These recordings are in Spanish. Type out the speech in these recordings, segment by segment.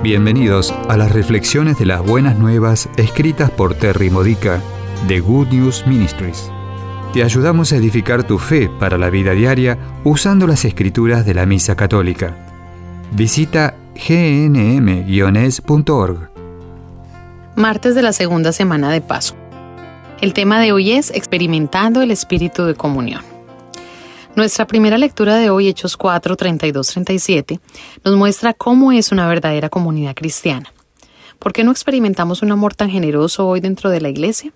Bienvenidos a las reflexiones de las buenas nuevas escritas por Terry Modica de Good News Ministries. Te ayudamos a edificar tu fe para la vida diaria usando las escrituras de la Misa Católica. Visita gnm-es.org. Martes de la segunda semana de Paso. El tema de hoy es experimentando el espíritu de comunión. Nuestra primera lectura de hoy, Hechos 4, 32, 37, nos muestra cómo es una verdadera comunidad cristiana. ¿Por qué no experimentamos un amor tan generoso hoy dentro de la iglesia?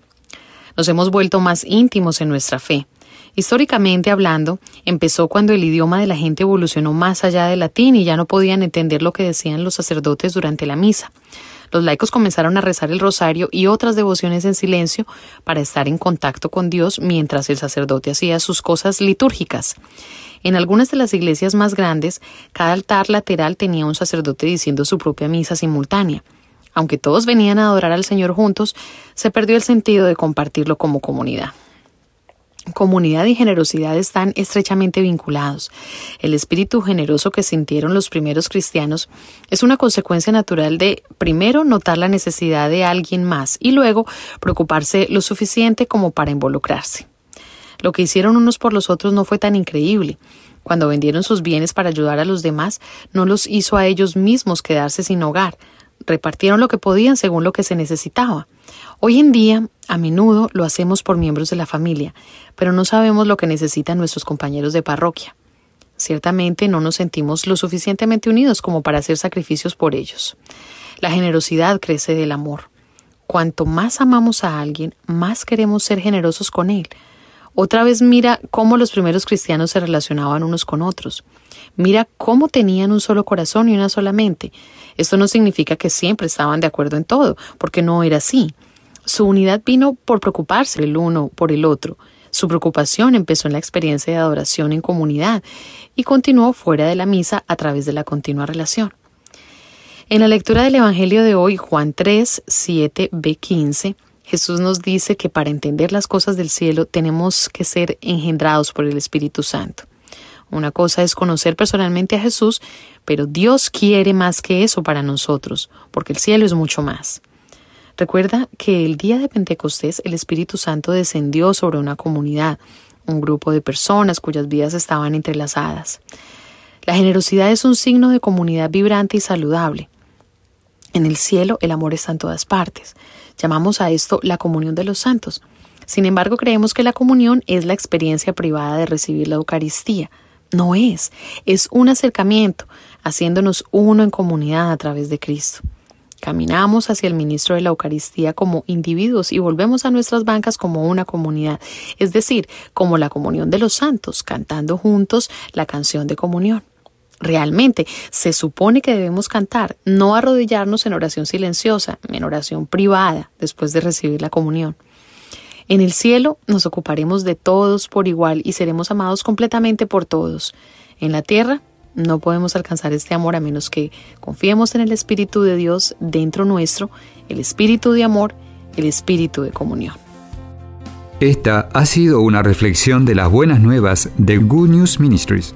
Nos hemos vuelto más íntimos en nuestra fe. Históricamente hablando, empezó cuando el idioma de la gente evolucionó más allá del latín y ya no podían entender lo que decían los sacerdotes durante la misa. Los laicos comenzaron a rezar el rosario y otras devociones en silencio para estar en contacto con Dios mientras el sacerdote hacía sus cosas litúrgicas. En algunas de las iglesias más grandes, cada altar lateral tenía un sacerdote diciendo su propia misa simultánea. Aunque todos venían a adorar al Señor juntos, se perdió el sentido de compartirlo como comunidad. Comunidad y generosidad están estrechamente vinculados. El espíritu generoso que sintieron los primeros cristianos es una consecuencia natural de, primero, notar la necesidad de alguien más y luego preocuparse lo suficiente como para involucrarse. Lo que hicieron unos por los otros no fue tan increíble. Cuando vendieron sus bienes para ayudar a los demás, no los hizo a ellos mismos quedarse sin hogar, repartieron lo que podían según lo que se necesitaba. Hoy en día, a menudo lo hacemos por miembros de la familia, pero no sabemos lo que necesitan nuestros compañeros de parroquia. Ciertamente no nos sentimos lo suficientemente unidos como para hacer sacrificios por ellos. La generosidad crece del amor. Cuanto más amamos a alguien, más queremos ser generosos con él. Otra vez mira cómo los primeros cristianos se relacionaban unos con otros. Mira cómo tenían un solo corazón y una sola mente. Esto no significa que siempre estaban de acuerdo en todo, porque no era así. Su unidad vino por preocuparse el uno por el otro. Su preocupación empezó en la experiencia de adoración en comunidad y continuó fuera de la misa a través de la continua relación. En la lectura del Evangelio de hoy, Juan 3, 7, B 15, Jesús nos dice que para entender las cosas del cielo tenemos que ser engendrados por el Espíritu Santo. Una cosa es conocer personalmente a Jesús, pero Dios quiere más que eso para nosotros, porque el cielo es mucho más. Recuerda que el día de Pentecostés el Espíritu Santo descendió sobre una comunidad, un grupo de personas cuyas vidas estaban entrelazadas. La generosidad es un signo de comunidad vibrante y saludable. En el cielo el amor está en todas partes. Llamamos a esto la comunión de los santos. Sin embargo, creemos que la comunión es la experiencia privada de recibir la Eucaristía. No es, es un acercamiento, haciéndonos uno en comunidad a través de Cristo. Caminamos hacia el ministro de la Eucaristía como individuos y volvemos a nuestras bancas como una comunidad, es decir, como la comunión de los santos, cantando juntos la canción de comunión. Realmente se supone que debemos cantar, no arrodillarnos en oración silenciosa, en oración privada, después de recibir la comunión. En el cielo nos ocuparemos de todos por igual y seremos amados completamente por todos. En la tierra no podemos alcanzar este amor a menos que confiemos en el Espíritu de Dios dentro nuestro, el Espíritu de amor, el Espíritu de comunión. Esta ha sido una reflexión de las buenas nuevas de Good News Ministries,